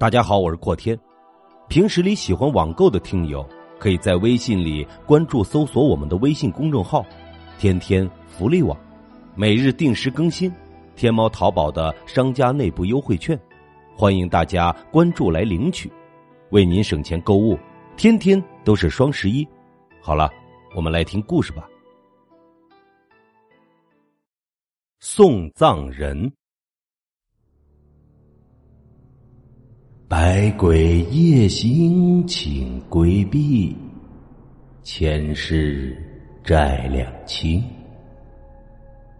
大家好，我是阔天。平时里喜欢网购的听友，可以在微信里关注搜索我们的微信公众号“天天福利网”，每日定时更新天猫、淘宝的商家内部优惠券，欢迎大家关注来领取，为您省钱购物。天天都是双十一。好了，我们来听故事吧。送葬人。百鬼夜行，请规避。前世债两清。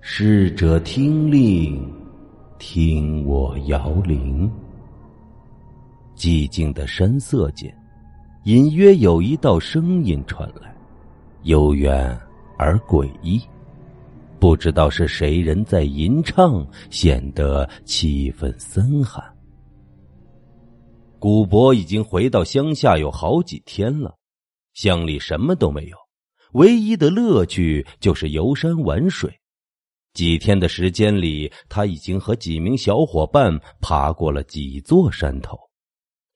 逝者听令，听我摇铃。寂静的山色间，隐约有一道声音传来，悠远而诡异。不知道是谁人在吟唱，显得气氛森寒。古伯已经回到乡下有好几天了，乡里什么都没有，唯一的乐趣就是游山玩水。几天的时间里，他已经和几名小伙伴爬过了几座山头。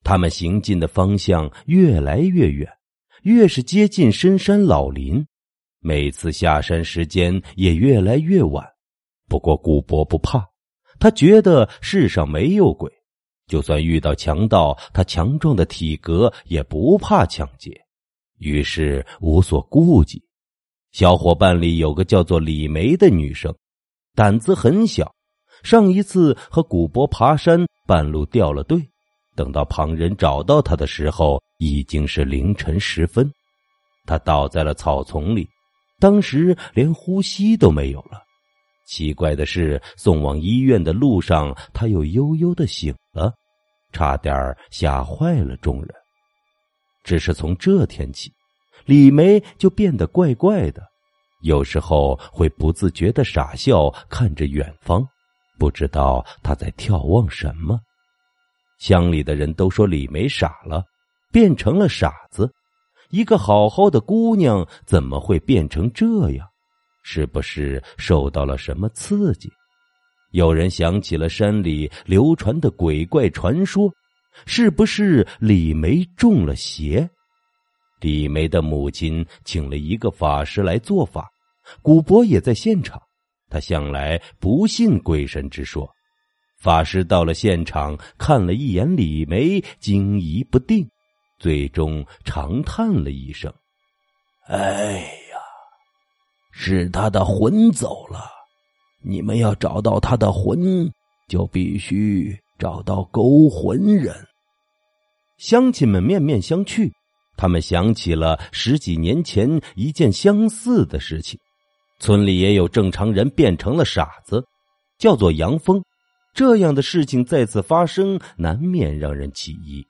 他们行进的方向越来越远，越是接近深山老林，每次下山时间也越来越晚。不过古伯不怕，他觉得世上没有鬼。就算遇到强盗，他强壮的体格也不怕抢劫，于是无所顾忌。小伙伴里有个叫做李梅的女生，胆子很小。上一次和古波爬山，半路掉了队，等到旁人找到她的时候，已经是凌晨时分。她倒在了草丛里，当时连呼吸都没有了。奇怪的是，送往医院的路上，他又悠悠的醒，差点吓坏了众人。只是从这天起，李梅就变得怪怪的，有时候会不自觉的傻笑，看着远方，不知道他在眺望什么。乡里的人都说李梅傻了，变成了傻子。一个好好的姑娘，怎么会变成这样？是不是受到了什么刺激？有人想起了山里流传的鬼怪传说，是不是李梅中了邪？李梅的母亲请了一个法师来做法，古伯也在现场。他向来不信鬼神之说。法师到了现场，看了一眼李梅，惊疑不定，最终长叹了一声：“哎呀。”是他的魂走了，你们要找到他的魂，就必须找到勾魂人。乡亲们面面相觑，他们想起了十几年前一件相似的事情：村里也有正常人变成了傻子，叫做杨峰。这样的事情再次发生，难免让人起疑。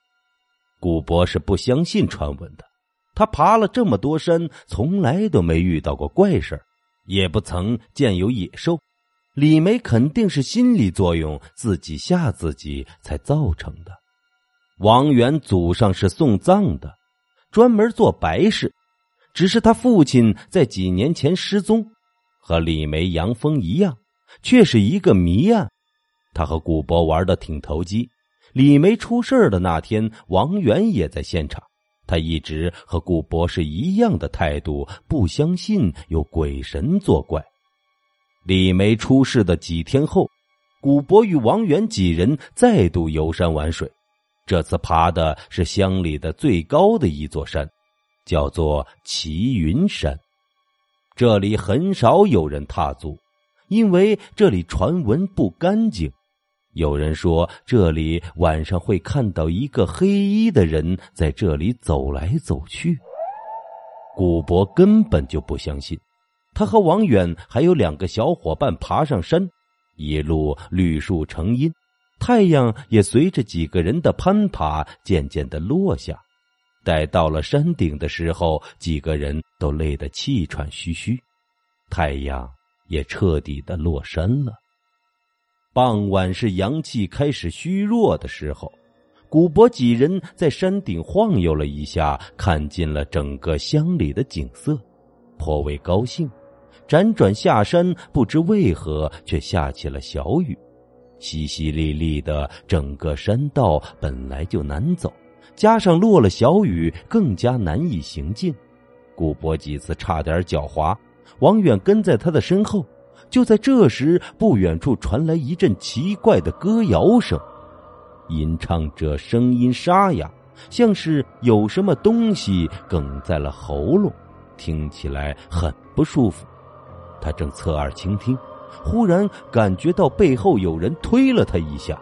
古博是不相信传闻的。他爬了这么多山，从来都没遇到过怪事也不曾见有野兽。李梅肯定是心理作用，自己吓自己才造成的。王元祖上是送葬的，专门做白事，只是他父亲在几年前失踪，和李梅、杨峰一样，却是一个谜案。他和古博玩的挺投机。李梅出事的那天，王元也在现场。他一直和古博是一样的态度，不相信有鬼神作怪。李梅出事的几天后，古博与王元几人再度游山玩水，这次爬的是乡里的最高的一座山，叫做齐云山。这里很少有人踏足，因为这里传闻不干净。有人说，这里晚上会看到一个黑衣的人在这里走来走去。古博根本就不相信。他和王远还有两个小伙伴爬上山，一路绿树成荫，太阳也随着几个人的攀爬渐渐的落下。待到了山顶的时候，几个人都累得气喘吁吁，太阳也彻底的落山了。傍晚是阳气开始虚弱的时候，古博几人在山顶晃悠了一下，看尽了整个乡里的景色，颇为高兴。辗转下山，不知为何却下起了小雨。淅淅沥沥的，整个山道本来就难走，加上落了小雨，更加难以行进。古博几次差点脚滑，王远跟在他的身后。就在这时，不远处传来一阵奇怪的歌谣声，吟唱者声音沙哑，像是有什么东西哽在了喉咙，听起来很不舒服。他正侧耳倾听。忽然感觉到背后有人推了他一下，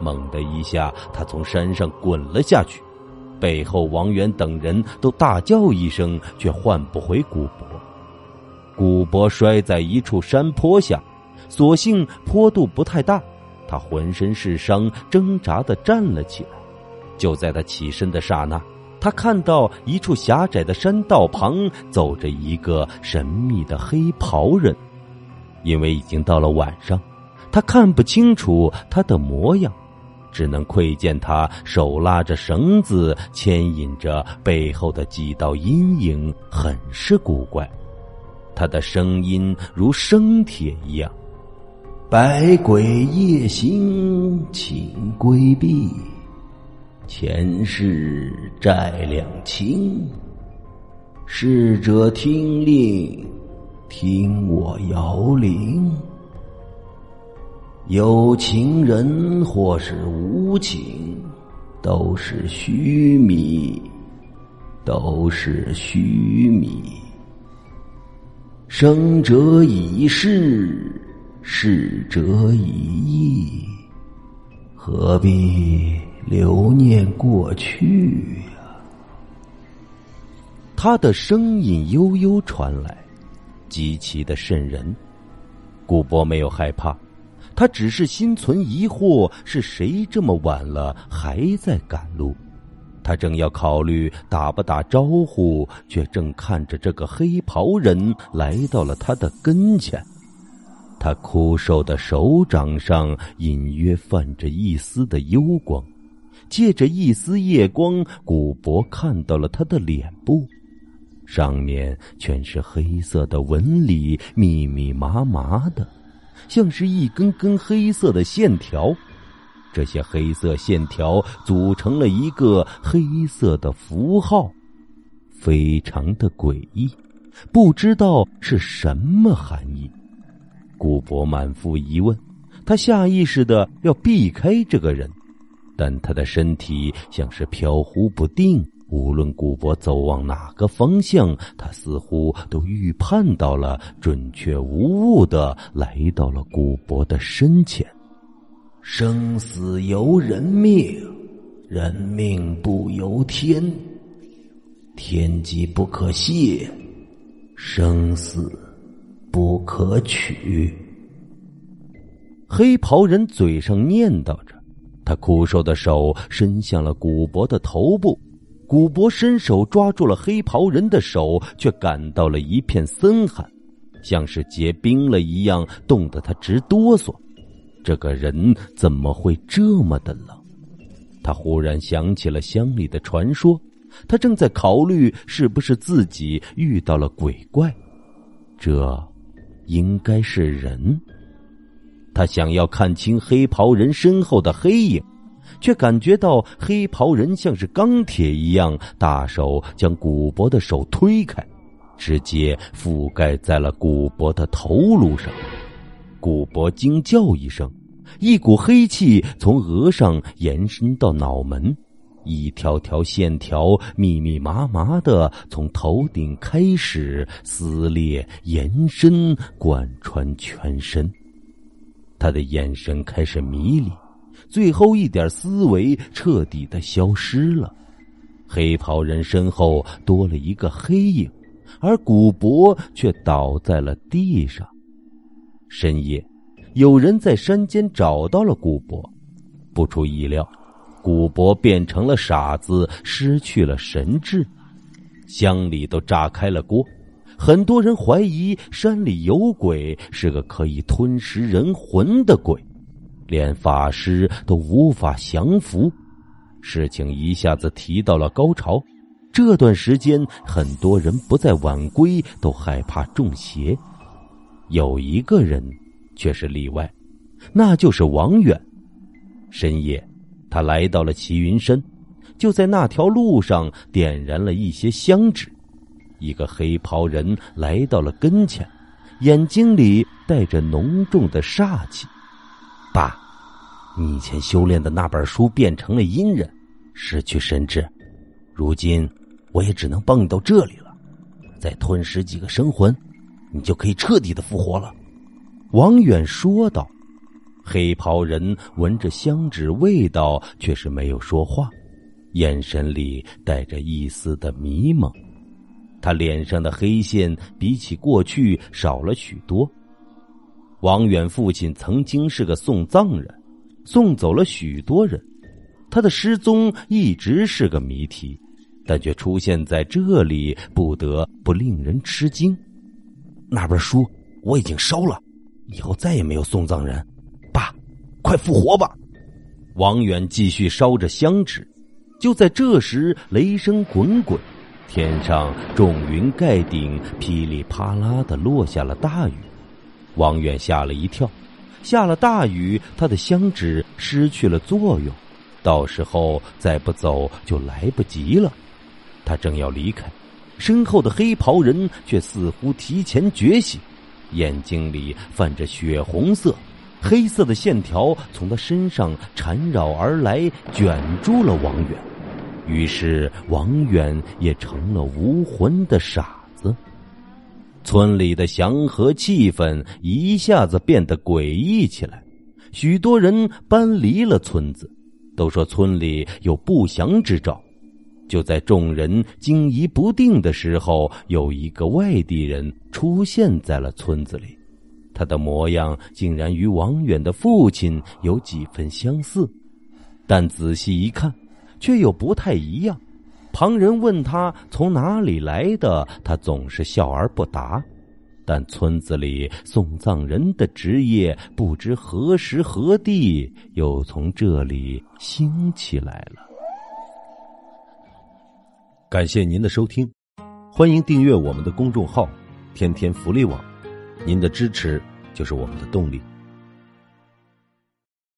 猛的一下，他从山上滚了下去。背后王源等人都大叫一声，却换不回古博。古博摔在一处山坡下，所幸坡度不太大，他浑身是伤，挣扎的站了起来。就在他起身的刹那，他看到一处狭窄的山道旁走着一个神秘的黑袍人。因为已经到了晚上，他看不清楚他的模样，只能窥见他手拉着绳子，牵引着背后的几道阴影，很是古怪。他的声音如生铁一样：“百鬼夜行，请规避，前世债两清，逝者听令。”听我摇铃，有情人或是无情，都是虚弥，都是虚弥。生者已逝，逝者已矣，何必留念过去呀？他的声音悠悠传来。极其的瘆人，古博没有害怕，他只是心存疑惑：是谁这么晚了还在赶路？他正要考虑打不打招呼，却正看着这个黑袍人来到了他的跟前。他枯瘦的手掌上隐约泛着一丝的幽光，借着一丝夜光，古博看到了他的脸部。上面全是黑色的纹理，密密麻麻的，像是一根根黑色的线条。这些黑色线条组成了一个黑色的符号，非常的诡异，不知道是什么含义。古博满腹疑问，他下意识的要避开这个人，但他的身体像是飘忽不定。无论古博走往哪个方向，他似乎都预判到了，准确无误的来到了古博的身前。生死由人命，人命不由天，天机不可泄，生死不可取。黑袍人嘴上念叨着，他枯瘦的手伸向了古博的头部。古博伸手抓住了黑袍人的手，却感到了一片森寒，像是结冰了一样，冻得他直哆嗦。这个人怎么会这么的冷？他忽然想起了乡里的传说，他正在考虑是不是自己遇到了鬼怪。这，应该是人。他想要看清黑袍人身后的黑影。却感觉到黑袍人像是钢铁一样，大手将古博的手推开，直接覆盖在了古博的头颅上。古博惊叫一声，一股黑气从额上延伸到脑门，一条条线条密密麻麻的从头顶开始撕裂、延伸，贯穿全身。他的眼神开始迷离。最后一点思维彻底的消失了，黑袍人身后多了一个黑影，而古博却倒在了地上。深夜，有人在山间找到了古博，不出意料，古博变成了傻子，失去了神智，乡里都炸开了锅，很多人怀疑山里有鬼，是个可以吞食人魂的鬼。连法师都无法降服，事情一下子提到了高潮。这段时间，很多人不再晚归，都害怕中邪。有一个人却是例外，那就是王远。深夜，他来到了齐云山，就在那条路上点燃了一些香纸。一个黑袍人来到了跟前，眼睛里带着浓重的煞气。爸，你以前修炼的那本书变成了阴人，失去神智，如今我也只能帮你到这里了。再吞噬几个生魂，你就可以彻底的复活了。”王远说道。黑袍人闻着香纸味道，却是没有说话，眼神里带着一丝的迷茫。他脸上的黑线比起过去少了许多。王远父亲曾经是个送葬人，送走了许多人，他的失踪一直是个谜题，但却出现在这里，不得不令人吃惊。那本书我已经烧了，以后再也没有送葬人。爸，快复活吧！王远继续烧着香纸，就在这时，雷声滚滚。天上重云盖顶，噼里啪啦的落下了大雨。王远吓了一跳，下了大雨，他的香纸失去了作用，到时候再不走就来不及了。他正要离开，身后的黑袍人却似乎提前觉醒，眼睛里泛着血红色，黑色的线条从他身上缠绕而来，卷住了王远。于是，王远也成了无魂的傻子。村里的祥和气氛一下子变得诡异起来，许多人搬离了村子，都说村里有不祥之兆。就在众人惊疑不定的时候，有一个外地人出现在了村子里，他的模样竟然与王远的父亲有几分相似，但仔细一看。却又不太一样。旁人问他从哪里来的，他总是笑而不答。但村子里送葬人的职业，不知何时何地又从这里兴起来了。感谢您的收听，欢迎订阅我们的公众号“天天福利网”，您的支持就是我们的动力。